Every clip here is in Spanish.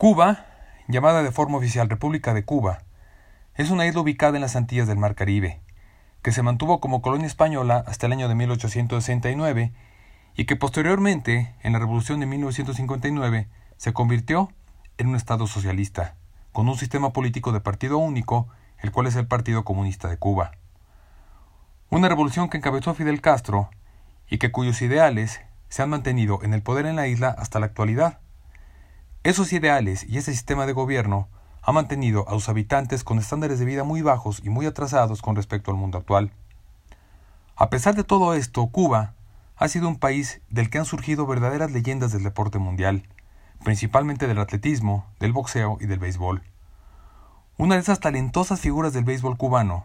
Cuba, llamada de forma oficial República de Cuba, es una isla ubicada en las Antillas del Mar Caribe, que se mantuvo como colonia española hasta el año de 1869 y que posteriormente, en la Revolución de 1959, se convirtió en un Estado socialista, con un sistema político de partido único, el cual es el Partido Comunista de Cuba. Una revolución que encabezó Fidel Castro y que cuyos ideales se han mantenido en el poder en la isla hasta la actualidad. Esos ideales y ese sistema de gobierno ha mantenido a sus habitantes con estándares de vida muy bajos y muy atrasados con respecto al mundo actual. A pesar de todo esto, Cuba ha sido un país del que han surgido verdaderas leyendas del deporte mundial, principalmente del atletismo, del boxeo y del béisbol. Una de esas talentosas figuras del béisbol cubano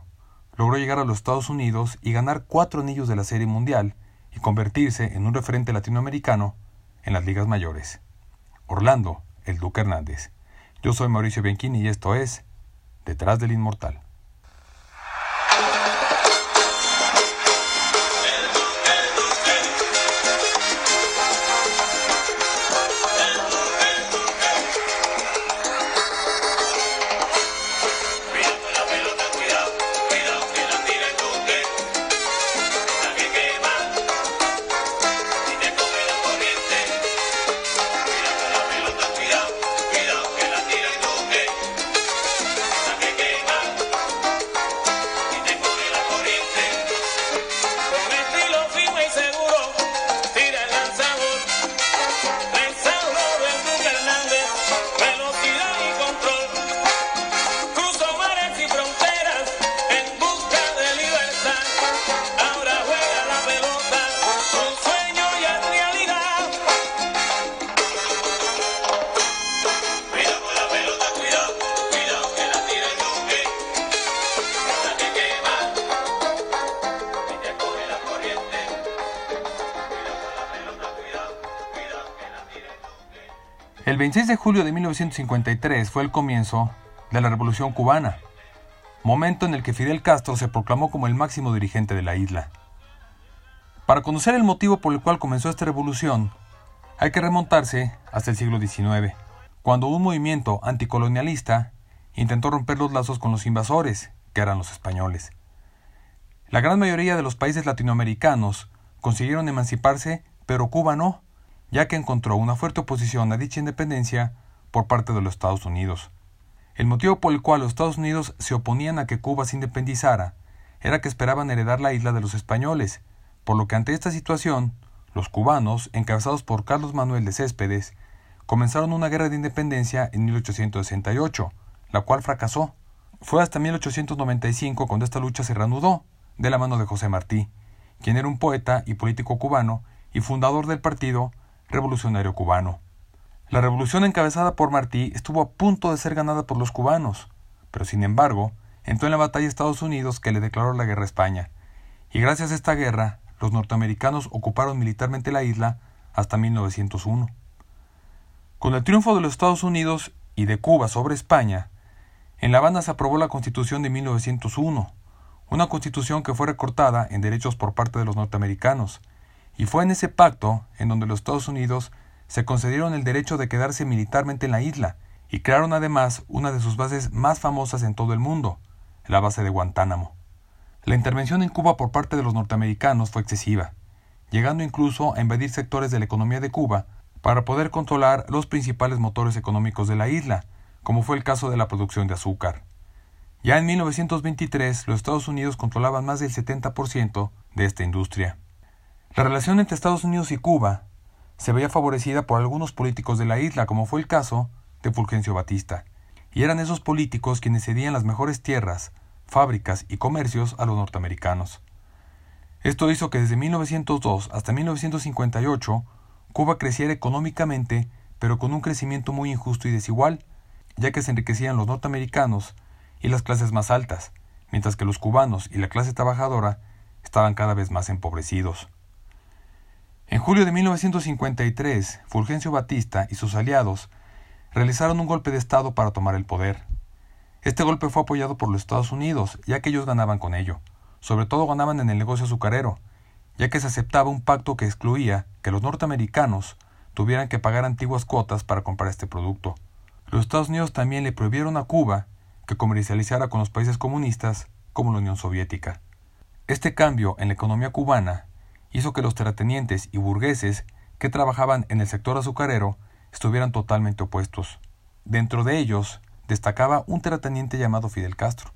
logró llegar a los Estados Unidos y ganar cuatro anillos de la Serie Mundial y convertirse en un referente latinoamericano en las ligas mayores. Orlando, el Duque Hernández. Yo soy Mauricio Bianchini y esto es Detrás del Inmortal. El 26 de julio de 1953 fue el comienzo de la Revolución cubana, momento en el que Fidel Castro se proclamó como el máximo dirigente de la isla. Para conocer el motivo por el cual comenzó esta revolución, hay que remontarse hasta el siglo XIX, cuando un movimiento anticolonialista intentó romper los lazos con los invasores, que eran los españoles. La gran mayoría de los países latinoamericanos consiguieron emanciparse, pero Cuba no, ya que encontró una fuerte oposición a dicha independencia por parte de los Estados Unidos. El motivo por el cual los Estados Unidos se oponían a que Cuba se independizara era que esperaban heredar la isla de los españoles, por lo que ante esta situación, los cubanos, encabezados por Carlos Manuel de Céspedes, comenzaron una guerra de independencia en 1868, la cual fracasó. Fue hasta 1895 cuando esta lucha se reanudó, de la mano de José Martí, quien era un poeta y político cubano y fundador del partido revolucionario cubano. La revolución encabezada por Martí estuvo a punto de ser ganada por los cubanos, pero sin embargo, entró en la batalla Estados Unidos que le declaró la guerra a España, y gracias a esta guerra, los norteamericanos ocuparon militarmente la isla hasta 1901. Con el triunfo de los Estados Unidos y de Cuba sobre España, en La Habana se aprobó la Constitución de 1901, una constitución que fue recortada en derechos por parte de los norteamericanos, y fue en ese pacto en donde los Estados Unidos se concedieron el derecho de quedarse militarmente en la isla y crearon además una de sus bases más famosas en todo el mundo, la base de Guantánamo. La intervención en Cuba por parte de los norteamericanos fue excesiva, llegando incluso a invadir sectores de la economía de Cuba para poder controlar los principales motores económicos de la isla, como fue el caso de la producción de azúcar. Ya en 1923 los Estados Unidos controlaban más del 70% de esta industria. La relación entre Estados Unidos y Cuba se veía favorecida por algunos políticos de la isla, como fue el caso de Fulgencio Batista, y eran esos políticos quienes cedían las mejores tierras, fábricas y comercios a los norteamericanos. Esto hizo que desde 1902 hasta 1958 Cuba creciera económicamente, pero con un crecimiento muy injusto y desigual, ya que se enriquecían los norteamericanos y las clases más altas, mientras que los cubanos y la clase trabajadora estaban cada vez más empobrecidos. En julio de 1953, Fulgencio Batista y sus aliados realizaron un golpe de Estado para tomar el poder. Este golpe fue apoyado por los Estados Unidos, ya que ellos ganaban con ello. Sobre todo ganaban en el negocio azucarero, ya que se aceptaba un pacto que excluía que los norteamericanos tuvieran que pagar antiguas cuotas para comprar este producto. los Estados Unidos también le prohibieron a Cuba que comercializara con los países comunistas como la Unión Soviética. Este cambio en la economía cubana hizo que los terratenientes y burgueses que trabajaban en el sector azucarero estuvieran totalmente opuestos. Dentro de ellos destacaba un terrateniente llamado Fidel Castro,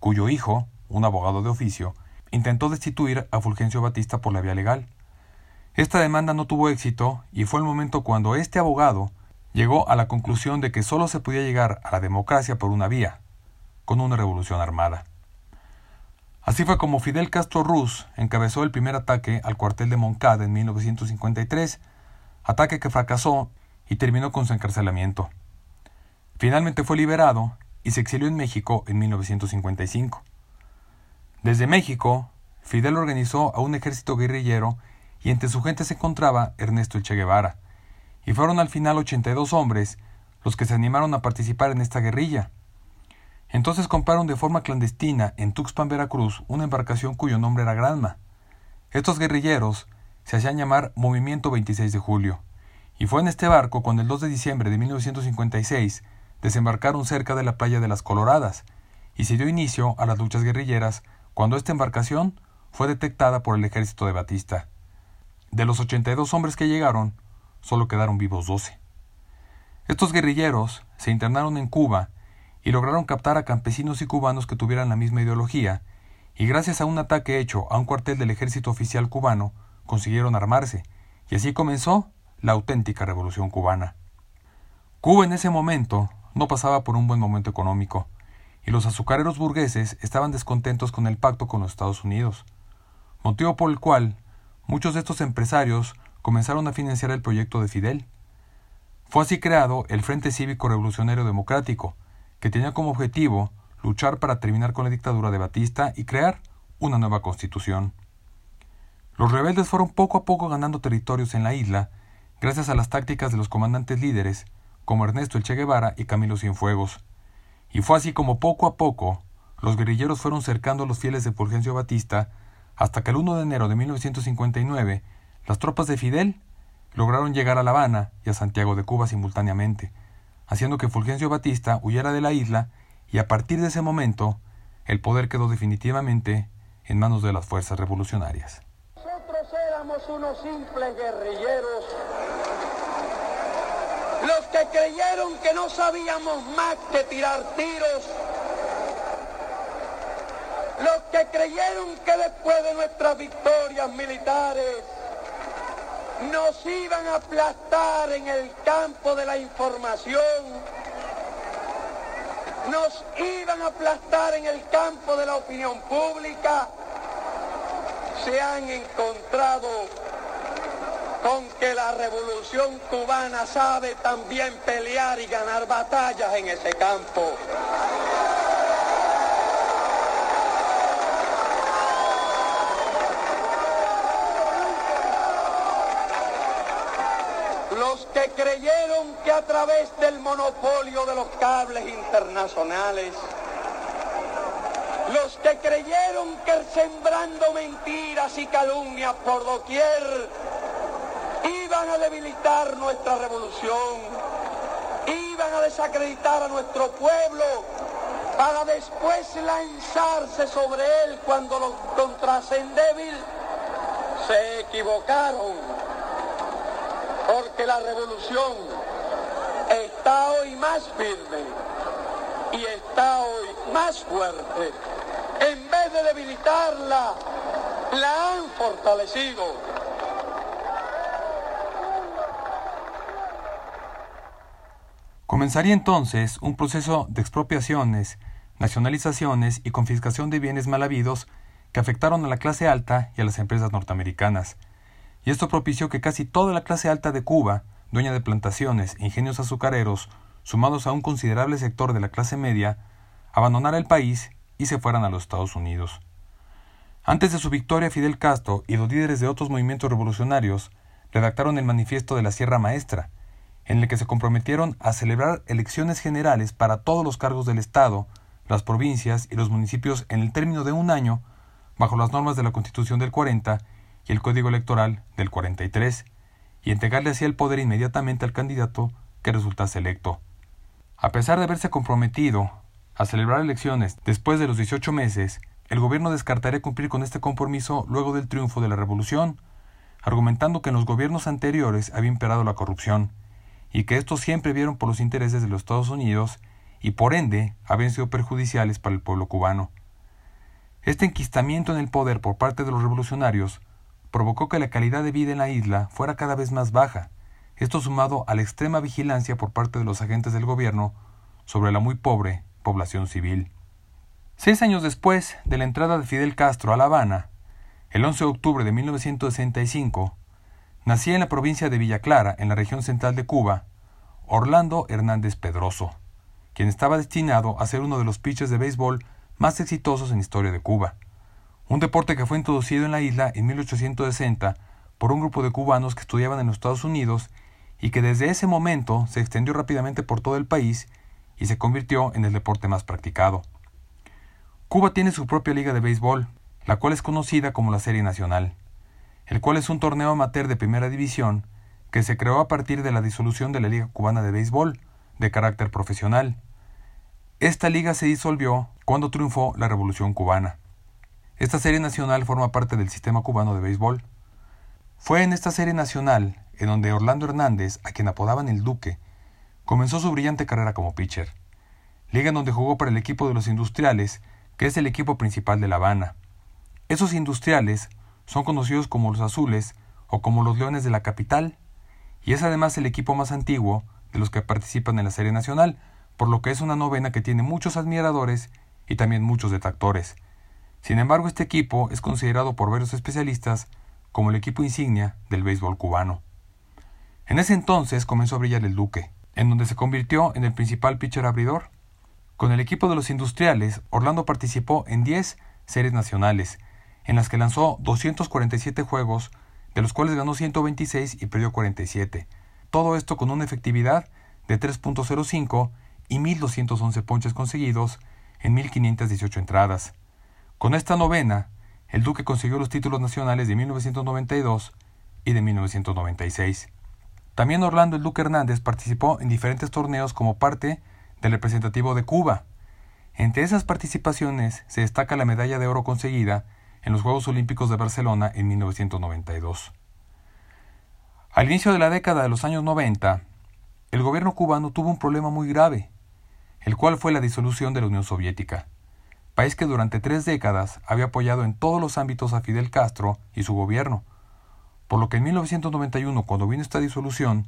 cuyo hijo, un abogado de oficio, intentó destituir a Fulgencio Batista por la vía legal. Esta demanda no tuvo éxito y fue el momento cuando este abogado llegó a la conclusión de que solo se podía llegar a la democracia por una vía, con una revolución armada. Así fue como Fidel Castro Ruz encabezó el primer ataque al cuartel de Moncada en 1953, ataque que fracasó y terminó con su encarcelamiento. Finalmente fue liberado y se exilió en México en 1955. Desde México, Fidel organizó a un ejército guerrillero y entre su gente se encontraba Ernesto Che Guevara, y fueron al final 82 hombres los que se animaron a participar en esta guerrilla. Entonces compraron de forma clandestina en Tuxpan, Veracruz, una embarcación cuyo nombre era Granma. Estos guerrilleros se hacían llamar Movimiento 26 de Julio, y fue en este barco cuando el 2 de diciembre de 1956 desembarcaron cerca de la playa de las Coloradas, y se dio inicio a las luchas guerrilleras cuando esta embarcación fue detectada por el ejército de Batista. De los 82 hombres que llegaron, solo quedaron vivos 12. Estos guerrilleros se internaron en Cuba y lograron captar a campesinos y cubanos que tuvieran la misma ideología, y gracias a un ataque hecho a un cuartel del ejército oficial cubano, consiguieron armarse, y así comenzó la auténtica revolución cubana. Cuba en ese momento no pasaba por un buen momento económico, y los azucareros burgueses estaban descontentos con el pacto con los Estados Unidos, motivo por el cual muchos de estos empresarios comenzaron a financiar el proyecto de Fidel. Fue así creado el Frente Cívico Revolucionario Democrático, que tenía como objetivo luchar para terminar con la dictadura de Batista y crear una nueva constitución. Los rebeldes fueron poco a poco ganando territorios en la isla gracias a las tácticas de los comandantes líderes como Ernesto El Che Guevara y Camilo Cienfuegos. Y fue así como poco a poco los guerrilleros fueron cercando a los fieles de Fulgencio Batista hasta que el 1 de enero de 1959 las tropas de Fidel lograron llegar a La Habana y a Santiago de Cuba simultáneamente, haciendo que Fulgencio Batista huyera de la isla y a partir de ese momento el poder quedó definitivamente en manos de las fuerzas revolucionarias. Nosotros éramos unos simples guerrilleros, los que creyeron que no sabíamos más que tirar tiros, los que creyeron que después de nuestras victorias militares nos iban a aplastar en el campo de la información, nos iban a aplastar en el campo de la opinión pública, se han encontrado con que la revolución cubana sabe también pelear y ganar batallas en ese campo. Los que creyeron que a través del monopolio de los cables internacionales, los que creyeron que sembrando mentiras y calumnias por doquier iban a debilitar nuestra revolución, iban a desacreditar a nuestro pueblo para después lanzarse sobre él cuando lo encontrasen débil, se equivocaron porque la revolución está hoy más firme y está hoy más fuerte. En vez de debilitarla, la han fortalecido. Comenzaría entonces un proceso de expropiaciones, nacionalizaciones y confiscación de bienes mal habidos que afectaron a la clase alta y a las empresas norteamericanas y esto propició que casi toda la clase alta de Cuba, dueña de plantaciones e ingenios azucareros, sumados a un considerable sector de la clase media, abandonara el país y se fueran a los Estados Unidos. Antes de su victoria, Fidel Castro y los líderes de otros movimientos revolucionarios redactaron el Manifiesto de la Sierra Maestra, en el que se comprometieron a celebrar elecciones generales para todos los cargos del Estado, las provincias y los municipios en el término de un año, bajo las normas de la Constitución del 40 y el Código Electoral del 43 y entregarle así el poder inmediatamente al candidato que resultase electo. A pesar de haberse comprometido a celebrar elecciones después de los 18 meses, el gobierno descartaría cumplir con este compromiso luego del triunfo de la revolución, argumentando que en los gobiernos anteriores había imperado la corrupción, y que estos siempre vieron por los intereses de los Estados Unidos y por ende habían sido perjudiciales para el pueblo cubano. Este enquistamiento en el poder por parte de los revolucionarios provocó que la calidad de vida en la isla fuera cada vez más baja, esto sumado a la extrema vigilancia por parte de los agentes del gobierno sobre la muy pobre población civil. Seis años después de la entrada de Fidel Castro a La Habana, el 11 de octubre de 1965, nacía en la provincia de Villa Clara, en la región central de Cuba, Orlando Hernández Pedroso, quien estaba destinado a ser uno de los pitchers de béisbol más exitosos en la historia de Cuba. Un deporte que fue introducido en la isla en 1860 por un grupo de cubanos que estudiaban en los Estados Unidos y que desde ese momento se extendió rápidamente por todo el país y se convirtió en el deporte más practicado. Cuba tiene su propia liga de béisbol, la cual es conocida como la Serie Nacional, el cual es un torneo amateur de primera división que se creó a partir de la disolución de la Liga Cubana de Béisbol, de carácter profesional. Esta liga se disolvió cuando triunfó la Revolución cubana. Esta serie nacional forma parte del sistema cubano de béisbol. Fue en esta serie nacional en donde Orlando Hernández, a quien apodaban el Duque, comenzó su brillante carrera como pitcher. Liga en donde jugó para el equipo de los Industriales, que es el equipo principal de La Habana. Esos industriales son conocidos como los Azules o como los Leones de la Capital, y es además el equipo más antiguo de los que participan en la Serie Nacional, por lo que es una novena que tiene muchos admiradores y también muchos detractores. Sin embargo, este equipo es considerado por varios especialistas como el equipo insignia del béisbol cubano. En ese entonces comenzó a brillar el Duque, en donde se convirtió en el principal pitcher abridor. Con el equipo de los industriales, Orlando participó en 10 series nacionales, en las que lanzó 247 juegos, de los cuales ganó 126 y perdió 47. Todo esto con una efectividad de 3.05 y 1.211 ponches conseguidos en 1.518 entradas. Con esta novena, el Duque consiguió los títulos nacionales de 1992 y de 1996. También Orlando el Duque Hernández participó en diferentes torneos como parte del representativo de Cuba. Entre esas participaciones se destaca la medalla de oro conseguida en los Juegos Olímpicos de Barcelona en 1992. Al inicio de la década de los años 90, el gobierno cubano tuvo un problema muy grave, el cual fue la disolución de la Unión Soviética, país que durante tres décadas había apoyado en todos los ámbitos a Fidel Castro y su gobierno, por lo que en 1991, cuando vino esta disolución,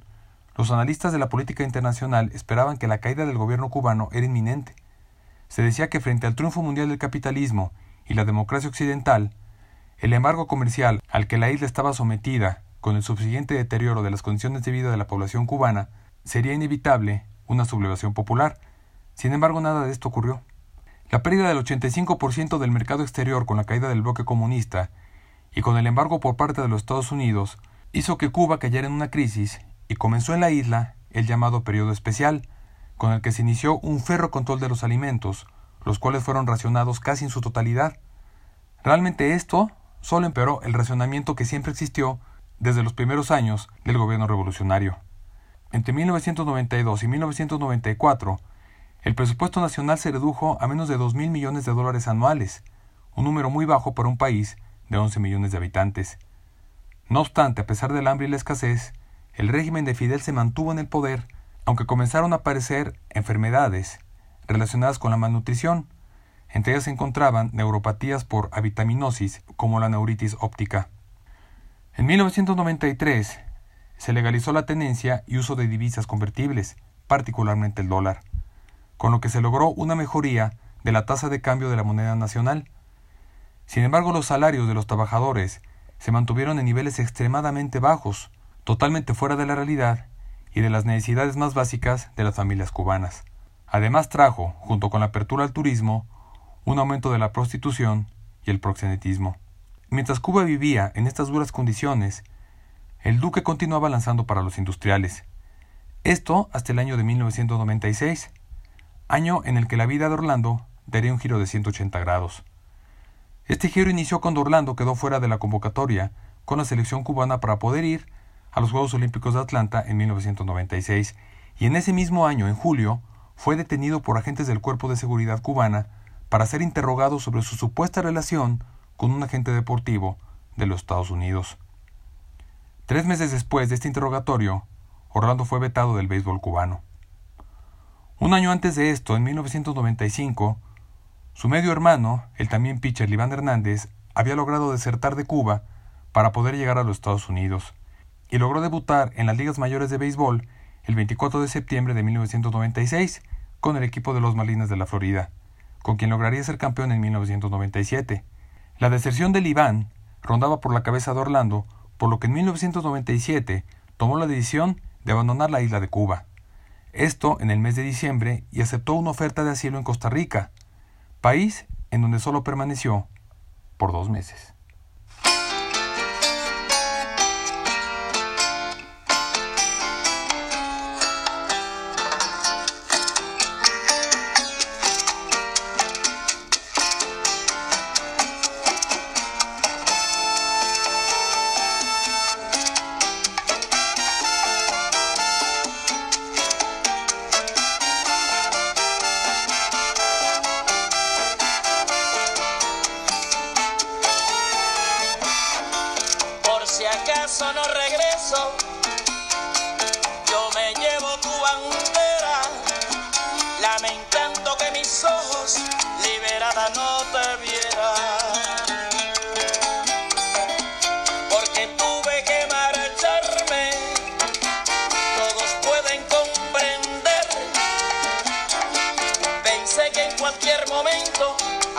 los analistas de la política internacional esperaban que la caída del gobierno cubano era inminente. Se decía que frente al triunfo mundial del capitalismo y la democracia occidental, el embargo comercial al que la isla estaba sometida, con el subsiguiente deterioro de las condiciones de vida de la población cubana, sería inevitable una sublevación popular, sin embargo, nada de esto ocurrió. La pérdida del 85% del mercado exterior con la caída del bloque comunista y con el embargo por parte de los Estados Unidos hizo que Cuba cayera en una crisis y comenzó en la isla el llamado periodo especial, con el que se inició un ferro control de los alimentos, los cuales fueron racionados casi en su totalidad. Realmente esto solo empeoró el racionamiento que siempre existió desde los primeros años del gobierno revolucionario. Entre 1992 y 1994, el presupuesto nacional se redujo a menos de dos mil millones de dólares anuales, un número muy bajo para un país de 11 millones de habitantes. No obstante, a pesar del hambre y la escasez, el régimen de Fidel se mantuvo en el poder, aunque comenzaron a aparecer enfermedades relacionadas con la malnutrición. Entre ellas se encontraban neuropatías por avitaminosis, como la neuritis óptica. En 1993 se legalizó la tenencia y uso de divisas convertibles, particularmente el dólar con lo que se logró una mejoría de la tasa de cambio de la moneda nacional. Sin embargo, los salarios de los trabajadores se mantuvieron en niveles extremadamente bajos, totalmente fuera de la realidad y de las necesidades más básicas de las familias cubanas. Además trajo, junto con la apertura al turismo, un aumento de la prostitución y el proxenetismo. Mientras Cuba vivía en estas duras condiciones, el duque continuaba lanzando para los industriales. Esto hasta el año de 1996, año en el que la vida de Orlando daría un giro de 180 grados. Este giro inició cuando Orlando quedó fuera de la convocatoria con la selección cubana para poder ir a los Juegos Olímpicos de Atlanta en 1996 y en ese mismo año, en julio, fue detenido por agentes del Cuerpo de Seguridad cubana para ser interrogado sobre su supuesta relación con un agente deportivo de los Estados Unidos. Tres meses después de este interrogatorio, Orlando fue vetado del béisbol cubano. Un año antes de esto, en 1995, su medio hermano, el también pitcher Liván Hernández, había logrado desertar de Cuba para poder llegar a los Estados Unidos y logró debutar en las ligas mayores de béisbol el 24 de septiembre de 1996 con el equipo de los Marlins de la Florida, con quien lograría ser campeón en 1997. La deserción del Iván rondaba por la cabeza de Orlando, por lo que en 1997 tomó la decisión de abandonar la isla de Cuba. Esto en el mes de diciembre y aceptó una oferta de asilo en Costa Rica, país en donde solo permaneció por dos meses.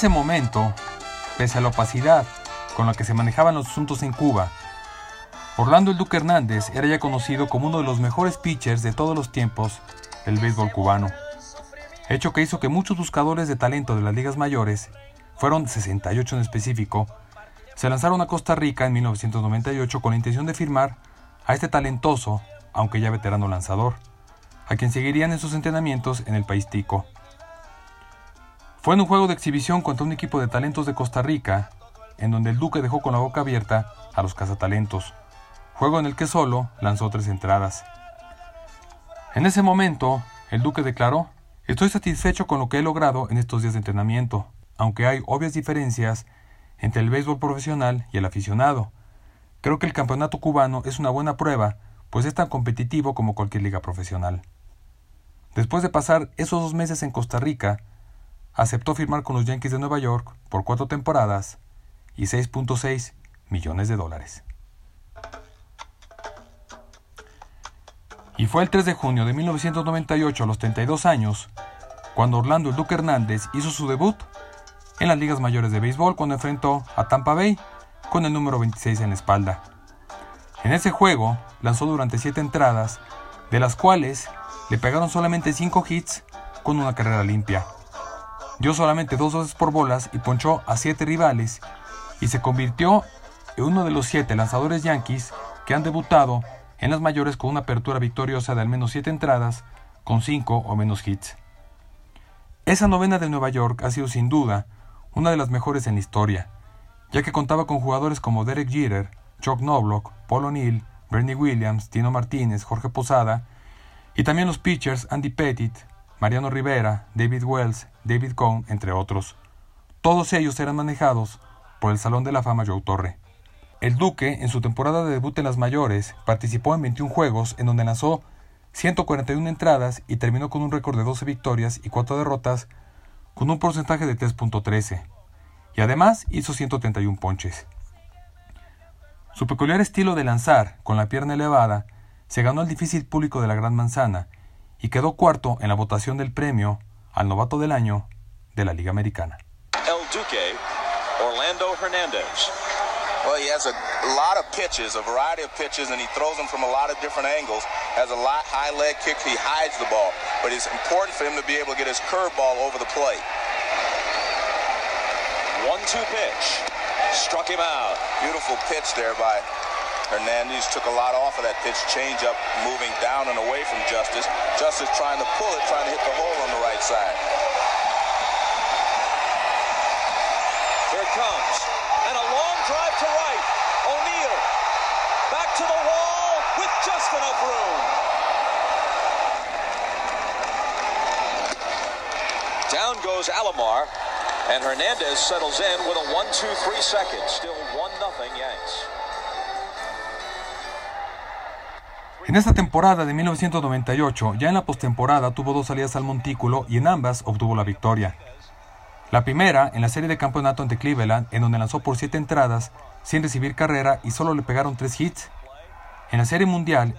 ese momento, pese a la opacidad con la que se manejaban los asuntos en Cuba, Orlando el Duque Hernández era ya conocido como uno de los mejores pitchers de todos los tiempos del béisbol cubano, hecho que hizo que muchos buscadores de talento de las ligas mayores, fueron 68 en específico, se lanzaron a Costa Rica en 1998 con la intención de firmar a este talentoso, aunque ya veterano lanzador, a quien seguirían en sus entrenamientos en el país tico. Fue en un juego de exhibición contra un equipo de talentos de Costa Rica, en donde el Duque dejó con la boca abierta a los cazatalentos, juego en el que solo lanzó tres entradas. En ese momento, el Duque declaró, Estoy satisfecho con lo que he logrado en estos días de entrenamiento, aunque hay obvias diferencias entre el béisbol profesional y el aficionado. Creo que el campeonato cubano es una buena prueba, pues es tan competitivo como cualquier liga profesional. Después de pasar esos dos meses en Costa Rica, aceptó firmar con los Yankees de Nueva York por cuatro temporadas y 6.6 millones de dólares. Y fue el 3 de junio de 1998, a los 32 años, cuando Orlando el Duque Hernández hizo su debut en las ligas mayores de béisbol cuando enfrentó a Tampa Bay con el número 26 en la espalda. En ese juego lanzó durante 7 entradas, de las cuales le pegaron solamente 5 hits con una carrera limpia dio solamente dos veces por bolas y ponchó a siete rivales y se convirtió en uno de los siete lanzadores yankees que han debutado en las mayores con una apertura victoriosa de al menos siete entradas con cinco o menos hits. Esa novena de Nueva York ha sido sin duda una de las mejores en la historia, ya que contaba con jugadores como Derek Jeter, Chuck Knobloch, Paul O'Neill, Bernie Williams, Tino Martínez, Jorge Posada, y también los pitchers Andy Pettit, Mariano Rivera, David Wells, David Cohn, entre otros. Todos ellos eran manejados por el Salón de la Fama Joe Torre. El Duque, en su temporada de debut en las mayores, participó en 21 juegos en donde lanzó 141 entradas y terminó con un récord de 12 victorias y 4 derrotas con un porcentaje de 3.13. Y además hizo 131 ponches. Su peculiar estilo de lanzar con la pierna elevada se ganó el difícil público de la Gran Manzana y quedó cuarto en la votación del premio al novato del año de la Liga Americana. El Duque, Orlando Hernandez. Well, he has a lot of pitches, a variety of pitches, and he throws them from a lot of different angles. Has a lot high leg kick. He hides the ball, but it's important for him to be able to get his curveball over the plate. One-two pitch, struck him out. Beautiful pitch there by Hernandez. Took a lot off of that pitch. Change up, moving down and away from Justice. Justice trying to pull it, trying to hit the hole on the right side. Here it comes. And a long drive to right. O'Neill back to the wall with just enough room. Down goes Alomar, and Hernandez settles in with a 1-2-3 seconds. Still 1-0 Yanks. En esta temporada de 1998, ya en la postemporada tuvo dos salidas al montículo y en ambas obtuvo la victoria. La primera en la serie de campeonato ante Cleveland, en donde lanzó por siete entradas sin recibir carrera y solo le pegaron tres hits. En la serie mundial,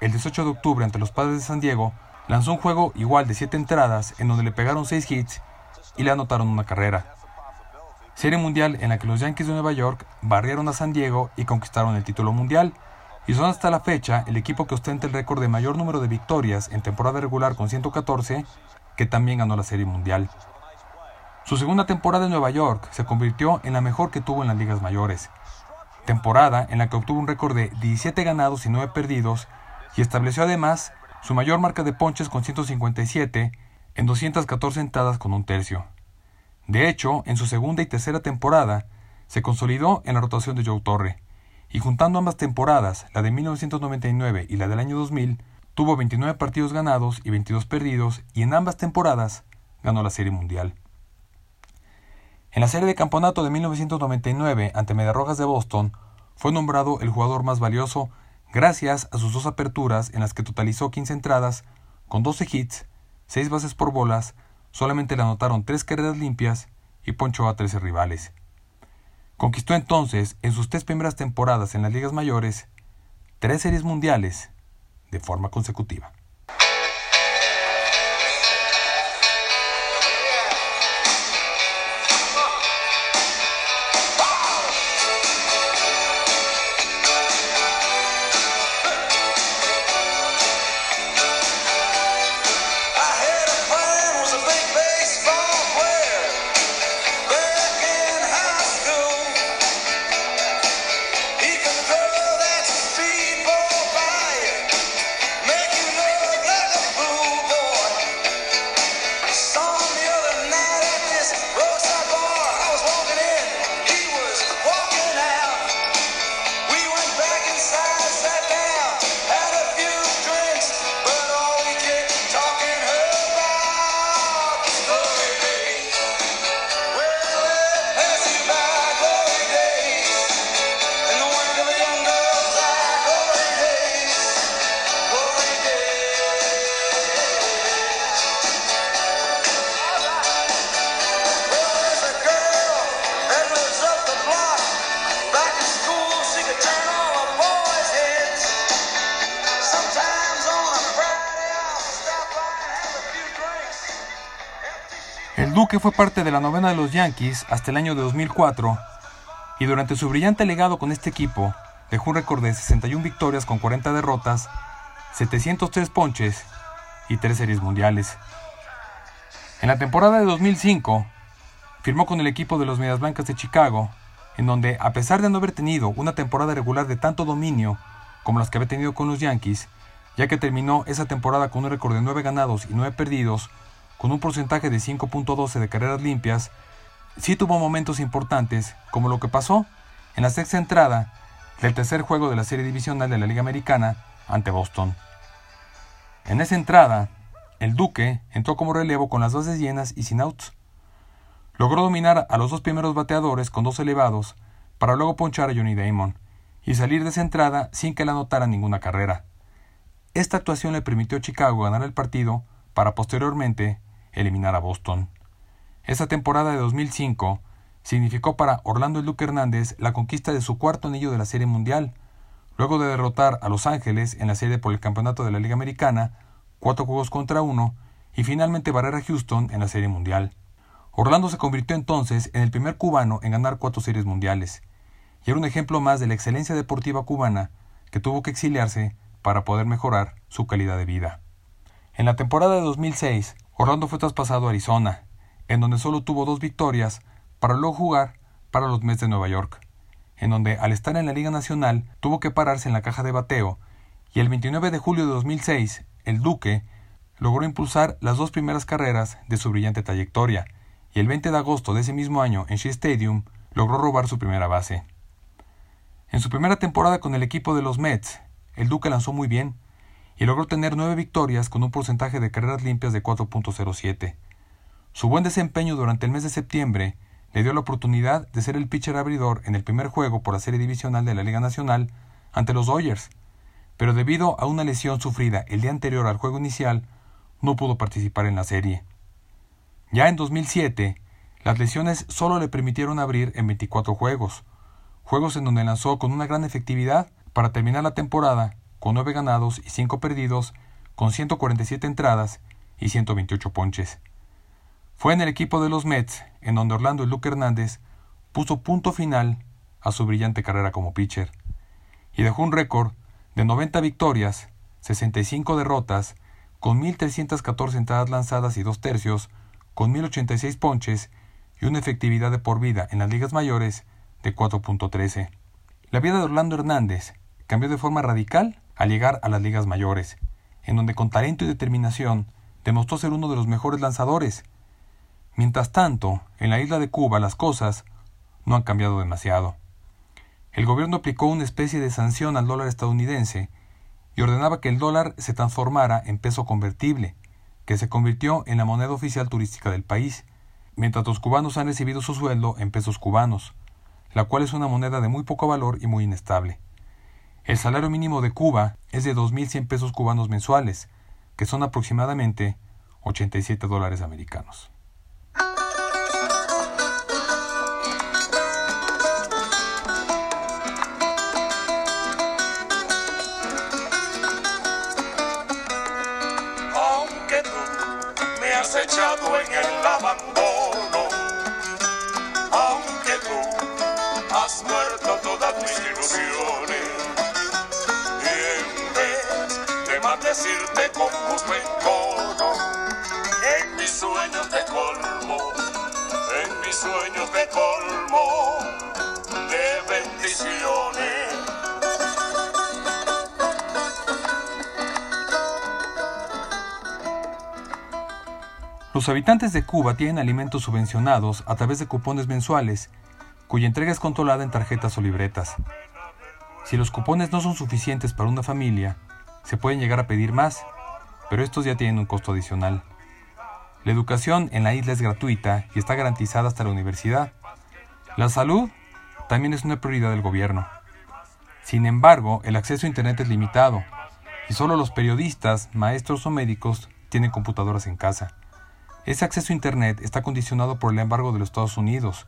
el 18 de octubre ante los Padres de San Diego, lanzó un juego igual de siete entradas en donde le pegaron seis hits y le anotaron una carrera. Serie mundial en la que los Yankees de Nueva York barrieron a San Diego y conquistaron el título mundial, y son hasta la fecha el equipo que ostenta el récord de mayor número de victorias en temporada regular con 114, que también ganó la Serie Mundial. Su segunda temporada en Nueva York se convirtió en la mejor que tuvo en las ligas mayores, temporada en la que obtuvo un récord de 17 ganados y 9 perdidos y estableció además su mayor marca de ponches con 157 en 214 entradas con un tercio. De hecho, en su segunda y tercera temporada, se consolidó en la rotación de Joe Torre, y juntando ambas temporadas, la de 1999 y la del año 2000, tuvo 29 partidos ganados y 22 perdidos, y en ambas temporadas ganó la Serie Mundial. En la serie de campeonato de 1999 ante Mediarrojas de Boston, fue nombrado el jugador más valioso gracias a sus dos aperturas en las que totalizó 15 entradas, con 12 hits, 6 bases por bolas, solamente le anotaron 3 carreras limpias y ponchó a 13 rivales. Conquistó entonces, en sus tres primeras temporadas en las ligas mayores, tres series mundiales de forma consecutiva. Duque fue parte de la novena de los Yankees hasta el año de 2004 y durante su brillante legado con este equipo dejó un récord de 61 victorias con 40 derrotas, 703 ponches y 3 series mundiales. En la temporada de 2005 firmó con el equipo de los Medias Blancas de Chicago, en donde a pesar de no haber tenido una temporada regular de tanto dominio como las que había tenido con los Yankees, ya que terminó esa temporada con un récord de 9 ganados y 9 perdidos, con un porcentaje de 5.12 de carreras limpias, sí tuvo momentos importantes, como lo que pasó en la sexta entrada del tercer juego de la serie divisional de la Liga Americana ante Boston. En esa entrada, el Duque entró como relevo con las bases llenas y sin outs. Logró dominar a los dos primeros bateadores con dos elevados para luego ponchar a Johnny Damon y salir de esa entrada sin que le anotara ninguna carrera. Esta actuación le permitió a Chicago ganar el partido para posteriormente eliminar a Boston. Esa temporada de 2005 significó para Orlando el Duque Hernández la conquista de su cuarto anillo de la Serie Mundial, luego de derrotar a Los Ángeles en la serie por el campeonato de la Liga Americana, cuatro juegos contra uno, y finalmente barrer a Houston en la Serie Mundial. Orlando se convirtió entonces en el primer cubano en ganar cuatro series mundiales, y era un ejemplo más de la excelencia deportiva cubana que tuvo que exiliarse para poder mejorar su calidad de vida. En la temporada de 2006, Orlando fue traspasado a Arizona, en donde solo tuvo dos victorias para luego jugar para los Mets de Nueva York, en donde al estar en la Liga Nacional tuvo que pararse en la caja de bateo y el 29 de julio de 2006 el Duque logró impulsar las dos primeras carreras de su brillante trayectoria y el 20 de agosto de ese mismo año en Shea Stadium logró robar su primera base. En su primera temporada con el equipo de los Mets, el Duque lanzó muy bien y logró tener nueve victorias con un porcentaje de carreras limpias de 4.07. Su buen desempeño durante el mes de septiembre le dio la oportunidad de ser el pitcher abridor en el primer juego por la serie divisional de la Liga Nacional ante los Dodgers, pero debido a una lesión sufrida el día anterior al juego inicial, no pudo participar en la serie. Ya en 2007, las lesiones solo le permitieron abrir en 24 juegos, juegos en donde lanzó con una gran efectividad para terminar la temporada con 9 ganados y 5 perdidos, con 147 entradas y 128 ponches. Fue en el equipo de los Mets en donde Orlando el Luke Hernández puso punto final a su brillante carrera como pitcher y dejó un récord de 90 victorias, 65 derrotas, con 1.314 entradas lanzadas y dos tercios, con 1.086 ponches y una efectividad de por vida en las ligas mayores de 4.13. La vida de Orlando Hernández cambió de forma radical al llegar a las ligas mayores, en donde con talento y determinación demostró ser uno de los mejores lanzadores. Mientras tanto, en la isla de Cuba las cosas no han cambiado demasiado. El gobierno aplicó una especie de sanción al dólar estadounidense y ordenaba que el dólar se transformara en peso convertible, que se convirtió en la moneda oficial turística del país, mientras los cubanos han recibido su sueldo en pesos cubanos, la cual es una moneda de muy poco valor y muy inestable. El salario mínimo de Cuba es de 2.100 pesos cubanos mensuales, que son aproximadamente 87 dólares americanos. aunque tú me has echado en el abandono, aunque tú has muerto todas mis ilusiones, vez de maldecirte con justo encono, en mis sueños de colmo, en mis sueños de colmo de bendiciones. Los habitantes de Cuba tienen alimentos subvencionados a través de cupones mensuales, cuya entrega es controlada en tarjetas o libretas. Si los cupones no son suficientes para una familia, se pueden llegar a pedir más, pero estos ya tienen un costo adicional. La educación en la isla es gratuita y está garantizada hasta la universidad. La salud también es una prioridad del gobierno. Sin embargo, el acceso a Internet es limitado y solo los periodistas, maestros o médicos tienen computadoras en casa. Ese acceso a Internet está condicionado por el embargo de los Estados Unidos,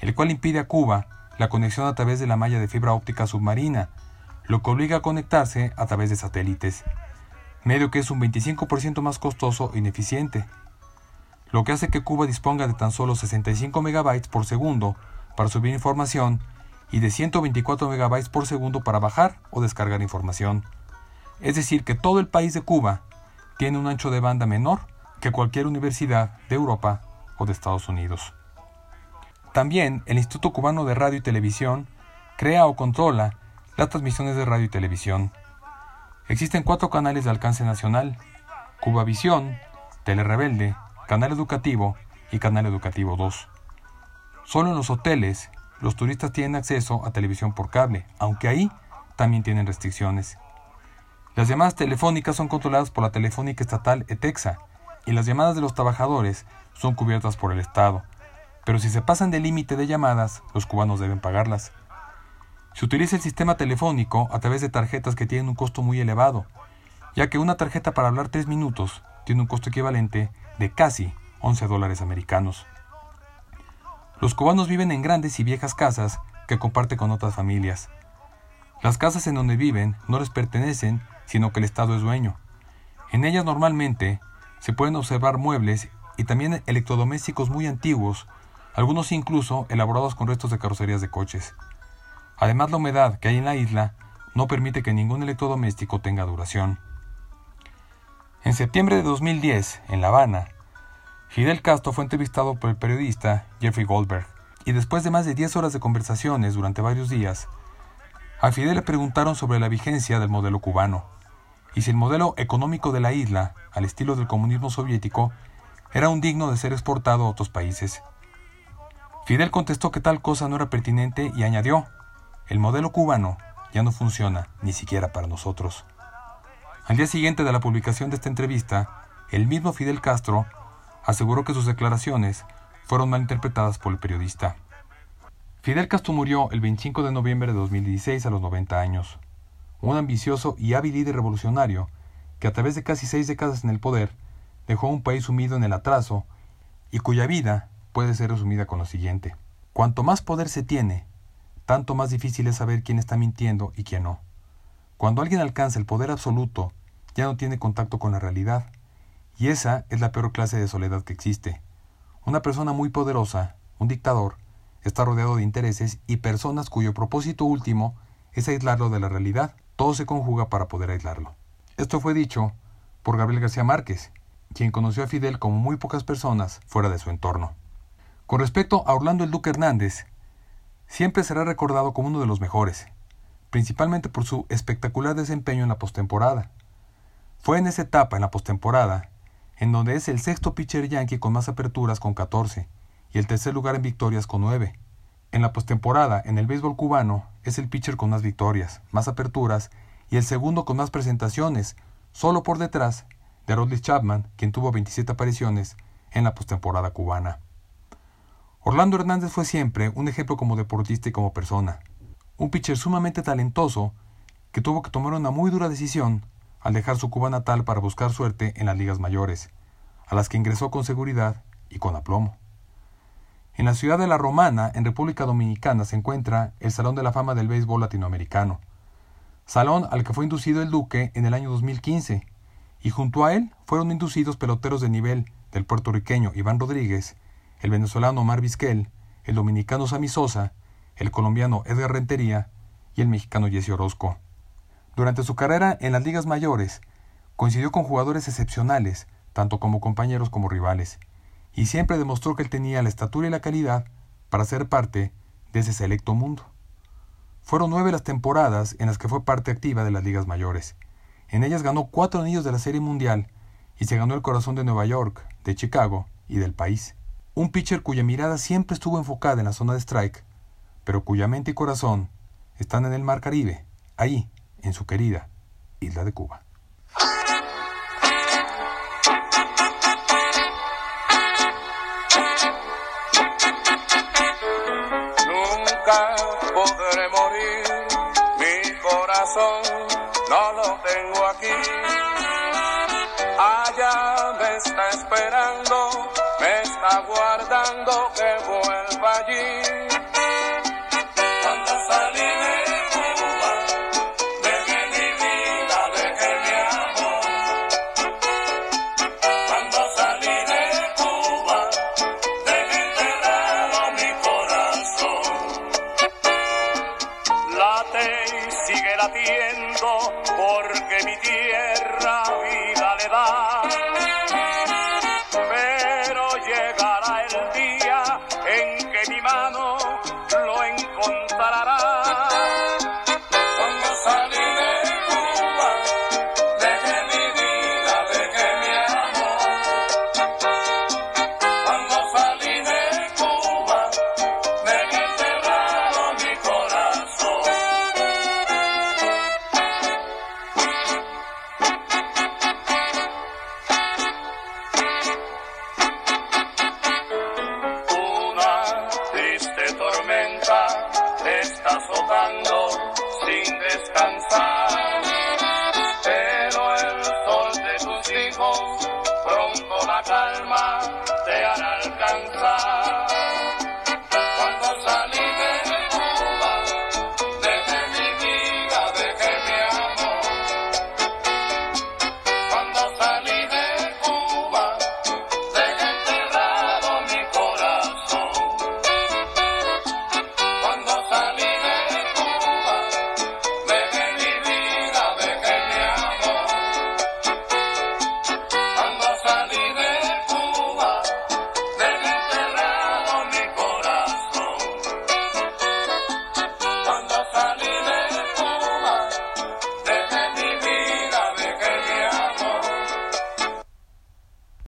el cual impide a Cuba la conexión a través de la malla de fibra óptica submarina, lo que obliga a conectarse a través de satélites, medio que es un 25% más costoso e ineficiente, lo que hace que Cuba disponga de tan solo 65 megabytes por segundo para subir información y de 124 megabytes por segundo para bajar o descargar información. Es decir, que todo el país de Cuba tiene un ancho de banda menor que cualquier universidad de Europa o de Estados Unidos. También el Instituto Cubano de Radio y Televisión crea o controla las transmisiones de radio y televisión. Existen cuatro canales de alcance nacional, Cubavisión, Telerebelde, Canal Educativo y Canal Educativo 2. Solo en los hoteles los turistas tienen acceso a televisión por cable, aunque ahí también tienen restricciones. Las llamadas telefónicas son controladas por la Telefónica Estatal ETEXA y las llamadas de los trabajadores son cubiertas por el Estado. Pero si se pasan del límite de llamadas, los cubanos deben pagarlas. Se utiliza el sistema telefónico a través de tarjetas que tienen un costo muy elevado, ya que una tarjeta para hablar 3 minutos tiene un costo equivalente de casi 11 dólares americanos. Los cubanos viven en grandes y viejas casas que comparten con otras familias. Las casas en donde viven no les pertenecen, sino que el Estado es dueño. En ellas normalmente se pueden observar muebles y también electrodomésticos muy antiguos, algunos incluso elaborados con restos de carrocerías de coches. Además, la humedad que hay en la isla no permite que ningún electrodoméstico tenga duración. En septiembre de 2010, en La Habana, Fidel Castro fue entrevistado por el periodista Jeffrey Goldberg, y después de más de 10 horas de conversaciones durante varios días, a Fidel le preguntaron sobre la vigencia del modelo cubano, y si el modelo económico de la isla, al estilo del comunismo soviético, era un digno de ser exportado a otros países. Fidel contestó que tal cosa no era pertinente y añadió, el modelo cubano ya no funciona ni siquiera para nosotros. Al día siguiente de la publicación de esta entrevista, el mismo Fidel Castro aseguró que sus declaraciones fueron mal interpretadas por el periodista. Fidel Castro murió el 25 de noviembre de 2016 a los 90 años. Un ambicioso y hábil líder revolucionario que a través de casi seis décadas en el poder dejó un país sumido en el atraso y cuya vida puede ser resumida con lo siguiente. Cuanto más poder se tiene, tanto más difícil es saber quién está mintiendo y quién no. Cuando alguien alcanza el poder absoluto, ya no tiene contacto con la realidad, y esa es la peor clase de soledad que existe. Una persona muy poderosa, un dictador, está rodeado de intereses y personas cuyo propósito último es aislarlo de la realidad. Todo se conjuga para poder aislarlo. Esto fue dicho por Gabriel García Márquez, quien conoció a Fidel como muy pocas personas fuera de su entorno. Con respecto a Orlando el Duque Hernández, siempre será recordado como uno de los mejores, principalmente por su espectacular desempeño en la postemporada. Fue en esa etapa, en la postemporada, en donde es el sexto pitcher yankee con más aperturas con 14 y el tercer lugar en victorias con 9. En la postemporada, en el béisbol cubano, es el pitcher con más victorias, más aperturas y el segundo con más presentaciones, solo por detrás de Rodley Chapman, quien tuvo 27 apariciones en la postemporada cubana. Orlando Hernández fue siempre un ejemplo como deportista y como persona. Un pitcher sumamente talentoso que tuvo que tomar una muy dura decisión al dejar su Cuba natal para buscar suerte en las ligas mayores, a las que ingresó con seguridad y con aplomo. En la ciudad de La Romana, en República Dominicana, se encuentra el Salón de la Fama del Béisbol Latinoamericano, salón al que fue inducido el Duque en el año 2015, y junto a él fueron inducidos peloteros de nivel del puertorriqueño Iván Rodríguez, el venezolano Omar Vizquel, el dominicano Sammy Sosa, el colombiano Edgar Rentería y el mexicano Jesse Orozco. Durante su carrera en las ligas mayores, coincidió con jugadores excepcionales, tanto como compañeros como rivales, y siempre demostró que él tenía la estatura y la calidad para ser parte de ese selecto mundo. Fueron nueve las temporadas en las que fue parte activa de las ligas mayores. En ellas ganó cuatro anillos de la Serie Mundial y se ganó el corazón de Nueva York, de Chicago y del país. Un pitcher cuya mirada siempre estuvo enfocada en la zona de strike, pero cuya mente y corazón están en el Mar Caribe, ahí, en su querida isla de Cuba. Nunca podré morir, mi corazón no lo tengo aquí. Allá me está esperando, está guardando que vuelva allí.